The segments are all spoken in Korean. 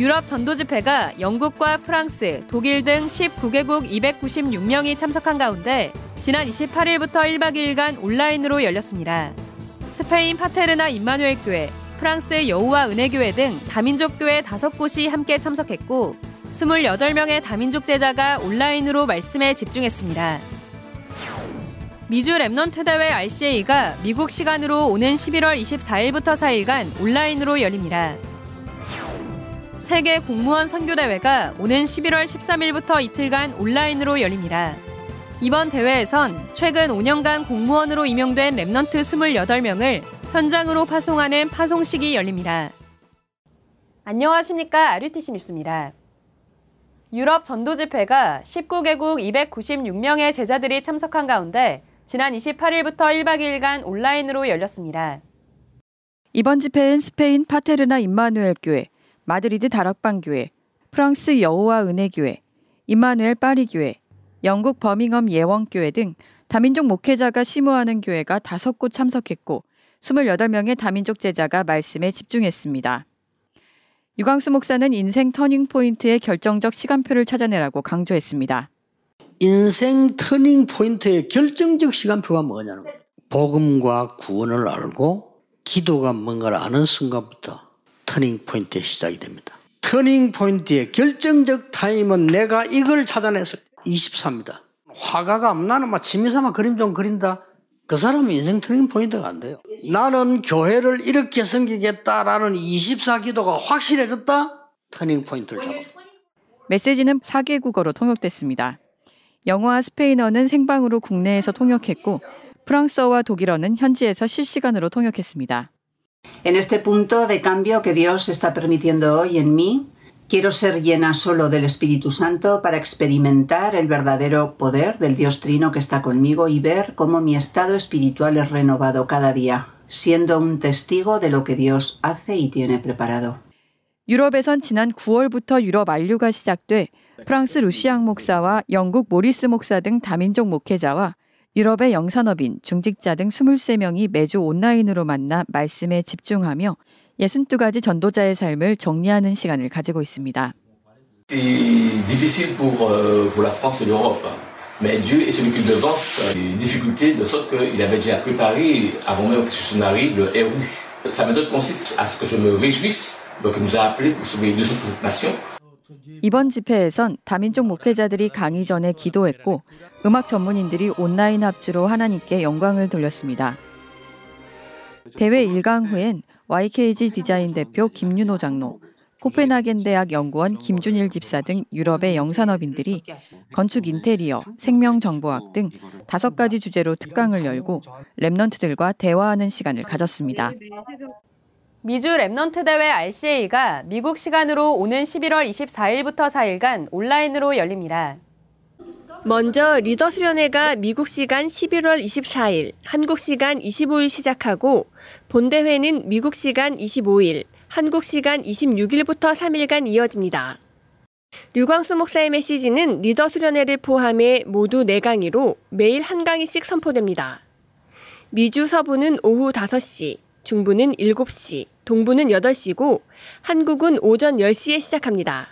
유럽 전도집회가 영국과 프랑스, 독일 등 19개국 296명이 참석한 가운데 지난 28일부터 1박 2일간 온라인으로 열렸습니다. 스페인 파테르나 임마누엘 교회, 프랑스 여호와 은혜교회 등 다민족 교회 5곳이 함께 참석했고 28명의 다민족 제자가 온라인으로 말씀에 집중했습니다. 미주 Remnant 대회 RCA가 미국 시간으로 오는 11월 24일부터 4일간 온라인으로 열립니다. 세계 공무원 선교대회가 오는 11월 13일부터 이틀간 온라인으로 열립니다. 이번 대회에선 최근 5년간 공무원으로 임용된 Remnant 28명을 현장으로 파송하는 파송식이 열립니다. 안녕하십니까. RUTC 뉴스입니다. 유럽 전도 집회가 19개국 296명의 제자들이 참석한 가운데 지난 28일부터 1박 2일간 온라인으로 열렸습니다. 이번 집회엔 스페인 파테르나 임마누엘 교회, 마드리드 다락방 교회, 프랑스 여호와 은혜 교회, 임마누엘 파리 교회, 영국 버밍엄 예원 교회 등 다민족 목회자가 시무하는 교회가 다섯 곳 참석했고 28명의 다민족 제자가 말씀에 집중했습니다. 류광수 목사는 인생 turning point의 결정적 시간표를 찾아내라고 강조했습니다. 인생 turning point의 결정적 시간표가 뭐냐는 거예요. 복음과 구원을 알고 기도가 뭔가를 아는 순간부터 turning point의 시작이 됩니다. turning point의 결정적 타임은 내가 이걸 찾아냈을 24입니다. 화가가 나는 막 취미삼아 그림 좀 그린다. 그 사람은 인생 turning point가 안 돼요. 나는 교회를 이렇게 섬기겠다라는 24 기도가 확실해졌다. turning point를 잡아. 메시지는 4개국어로 통역됐습니다. 영어와 스페인어는 생방으로 국내에서 통역했고 프랑스어와 독일어는 현지에서 실시간으로 통역했습니다. En este punto de cambio que Dios está permitiendo hoy en mí, quiero ser llena solo del Espíritu Santo para experimentar el verdadero poder del Dios Trino que está conmigo y ver cómo mi estado espiritual es renovado cada día, siendo un testigo de lo que Dios hace y tiene preparado. 유럽에선 지난 9월부터 유럽 안류가 시작돼 프랑스 루시앙 목사와 영국 모리스 목사 등 다민족 목회자와 유럽의 영산업인, 중직자 등 23명이 매주 온라인으로 만나 말씀에 집중하며 62가지 전도자의 삶을 정리하는 시간을 가지고 있습니다. C'est difficile pour, euh, pour la France et l'Europe. Mais Dieu est celui qui devance les difficultés de sorte qu'il avait déjà préparé, avant même que ce n'arrive, le RU. Sa méthode consiste à ce que je me réjouisse, donc il nous a appelés pour sauver 200 nations. 이번 집회에선 다민족 목회자들이 강의 전에 기도했고 음악 전문인들이 온라인 합주로 하나님께 영광을 돌렸습니다. 대회 1강 후엔 YKG 디자인 대표 김윤호 장로, 코펜하겐 대학 연구원 김준일 집사 등 유럽의 영산업인들이 건축 인테리어, 생명정보학 등 다섯 가지 주제로 특강을 열고 랩넌트들과 대화하는 시간을 가졌습니다. 미주 Remnant 대회 RCA가 미국 시간으로 오는 11월 24일부터 4일간 온라인으로 열립니다. 먼저 리더 수련회가 미국 시간 11월 24일, 한국 시간 25일 시작하고 본대회는 미국 시간 25일, 한국 시간 26일부터 3일간 이어집니다. 류광수 목사의 메시지는 리더 수련회를 포함해 모두 4강의로 매일 한 강의씩 선포됩니다. 미주 서부는 오후 5시, 중부는 7시, 동부는 8시고 한국은 오전 10시에 시작합니다.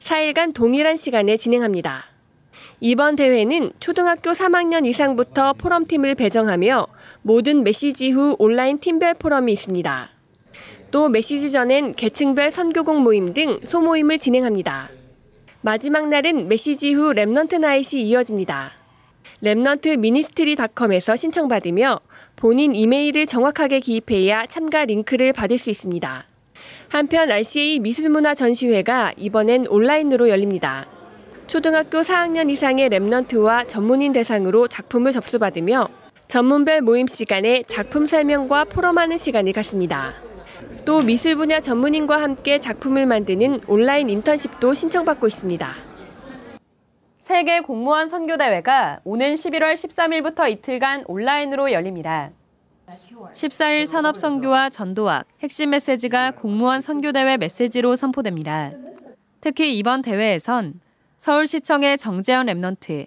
4일간 동일한 시간에 진행합니다. 이번 대회는 초등학교 3학년 이상부터 포럼팀을 배정하며 모든 메시지 후 온라인 팀별 포럼이 있습니다. 또 메시지 전엔 계층별 선교국 모임 등 소모임을 진행합니다. 마지막 날은 메시지 후 Remnant Night이 이어집니다. Remnant Ministry닷컴에서 신청받으며 본인 이메일을 정확하게 기입해야 참가 링크를 받을 수 있습니다. 한편 RCA 미술문화 전시회가 이번엔 온라인으로 열립니다. 초등학교 4학년 이상의 Remnant와 전문인 대상으로 작품을 접수받으며 전문별 모임 시간에 작품 설명과 포럼하는 시간을 갖습니다. 또 미술 분야 전문인과 함께 작품을 만드는 온라인 인턴십도 신청받고 있습니다. 세계 공무원 선교대회가 오는 11월 13일부터 이틀간 온라인으로 열립니다. 14일 산업선교와 전도학, 핵심 메시지가 공무원 선교대회 메시지로 선포됩니다. 특히 이번 대회에선 서울시청의 정재현 Remnant,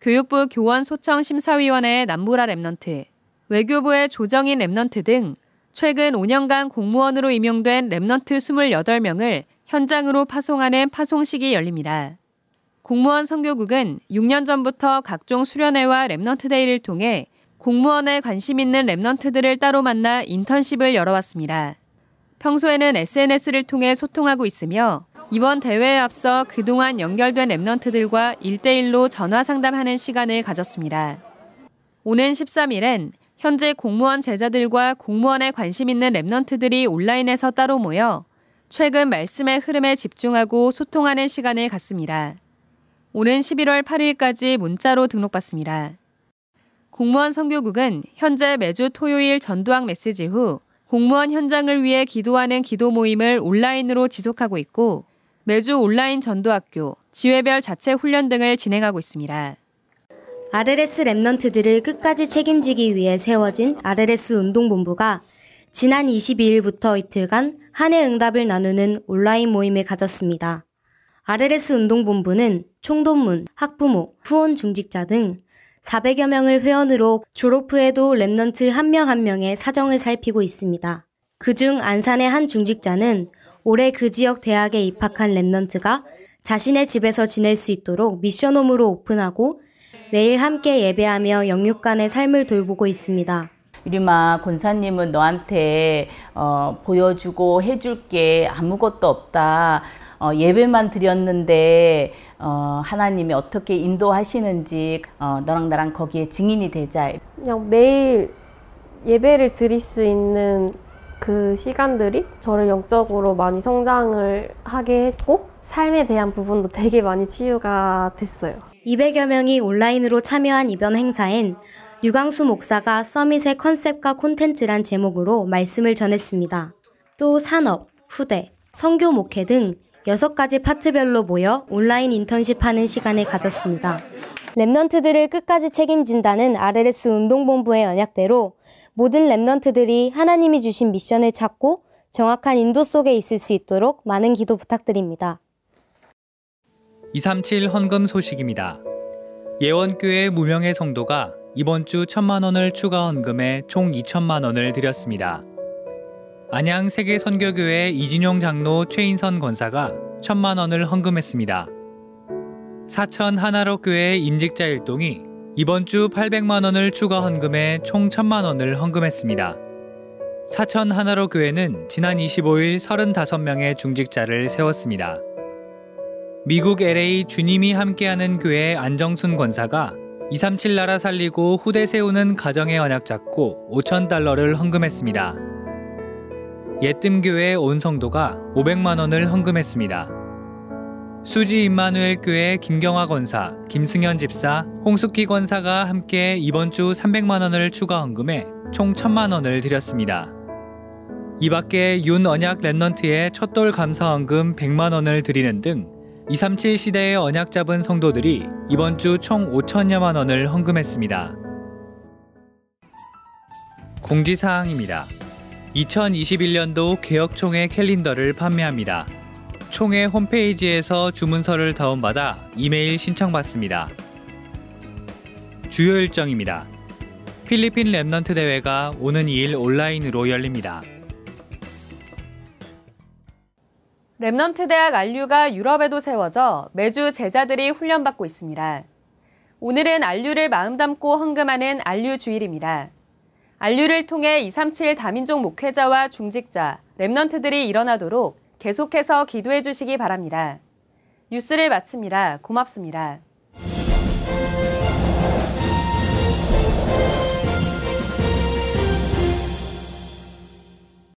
교육부 교원 소청 심사위원회의 남무라 Remnant, 외교부의 조정인 Remnant 등 최근 5년간 공무원으로 임용된 Remnant 28명을 현장으로 파송하는 파송식이 열립니다. 공무원 선교국은 6년 전부터 각종 수련회와 Remnant Day를 통해 공무원에 관심 있는 Remnant들을 따로 만나 인턴십을 열어왔습니다. 평소에는 SNS를 통해 소통하고 있으며 이번 대회에 앞서 그동안 연결된 Remnant들과 1대1로 전화 상담하는 시간을 가졌습니다. 오는 13일엔 현재 공무원 제자들과 공무원에 관심 있는 Remnant들이 온라인에서 따로 모여 최근 말씀의 흐름에 집중하고 소통하는 시간을 갖습니다. 오는 11월 8일까지 문자로 등록받습니다. 공무원 선교국은 현재 매주 토요일 전도학 메시지 후 공무원 현장을 위해 기도하는 기도 모임을 온라인으로 지속하고 있고 매주 온라인 전도학교, 지회별 자체 훈련 등을 진행하고 있습니다. RLS 랩넌트들을 끝까지 책임지기 위해 세워진 RLS 운동본부가 지난 22일부터 이틀간 한해 응답을 나누는 온라인 모임을 가졌습니다. RLS 운동본부는 총동문, 학부모, 후원 중직자 등 400여 명을 회원으로 졸업 후에도 Remnant 한 명 한 명의 사정을 살피고 있습니다. 그중 안산의 한 중직자는 올해 그 지역 대학에 입학한 Remnant가 자신의 집에서 지낼 수 있도록 mission home으로 오픈하고 매일 함께 예배하며 영육간의 삶을 돌보고 있습니다. 유리마 권사님은 너한테 어, 보여주고 해줄 게 아무것도 없다. 어, 예배만 드렸는데 어, 하나님이 어떻게 인도하시는지 어, 너랑 나랑 거기에 증인이 되자. 그냥 매일 예배를 드릴 수 있는 그 시간들이 저를 영적으로 많이 성장을 하게 했고 삶에 대한 부분도 되게 많이 치유가 됐어요. 200여 명이 온라인으로 참여한 이번 행사엔 류광수 목사가 summit의 컨셉과 콘텐츠란 제목으로 말씀을 전했습니다. 또 산업, 후대, 선교 목회 등 6가지 파트별로 모여 온라인 인턴십 하는 시간을 가졌습니다. Remnant들을 끝까지 책임진다는 RLS 운동본부의 언약대로 모든 Remnant들이 하나님이 주신 미션을 찾고 정확한 인도 속에 있을 수 있도록 많은 기도 부탁드립니다. 237 헌금 소식입니다. 예원교회 무명의 성도가 이번 주 천만 원을 추가 헌금해 총 2천만 원을 드렸습니다. 안양 세계선교교회 이진용 장로 최인선 권사가 천만 원을 헌금했습니다. 사천 하나로 교회 임직자 일동이 이번 주 800만 원을 추가 헌금해 총 천만 원을 헌금했습니다. 사천 하나로 교회는 지난 25일 35명의 중직자를 세웠습니다. 미국 LA 주님이 함께하는 교회 안정순 권사가 237 나라 살리고 후대 세우는 가정의 언약 잡고 5천 달러를 헌금했습니다. 예뜸교회 온 성도가 500만 원을 헌금했습니다. 수지 임마누엘 교회 김경화 권사, 김승현 집사, 홍숙희 권사가 함께 이번 주 300만 원을 추가 헌금해 총 1000만 원을 드렸습니다. 이 밖에 윤 언약 랩넌트의 첫돌 감사 헌금 100만 원을 드리는 등 237 시대의 언약 잡은 성도들이 이번 주 총 5천여만 원을 헌금했습니다. 공지사항입니다. 2021년도 개혁총회 캘린더를 판매합니다. 총회 홈페이지에서 주문서를 다운받아 이메일 신청받습니다. 주요 일정입니다. 필리핀 Remnant 대회가 오는 2일 온라인으로 열립니다. Remnant 대학 RU가 유럽에도 세워져 매주 제자들이 훈련받고 있습니다. 오늘은 RU를 마음 담고 헌금하는 RU 주일입니다. RU를 통해 237 다민족 목회자와 중직자, Remnant들이 일어나도록 계속해서 기도해 주시기 바랍니다. 뉴스를 마칩니다. 고맙습니다.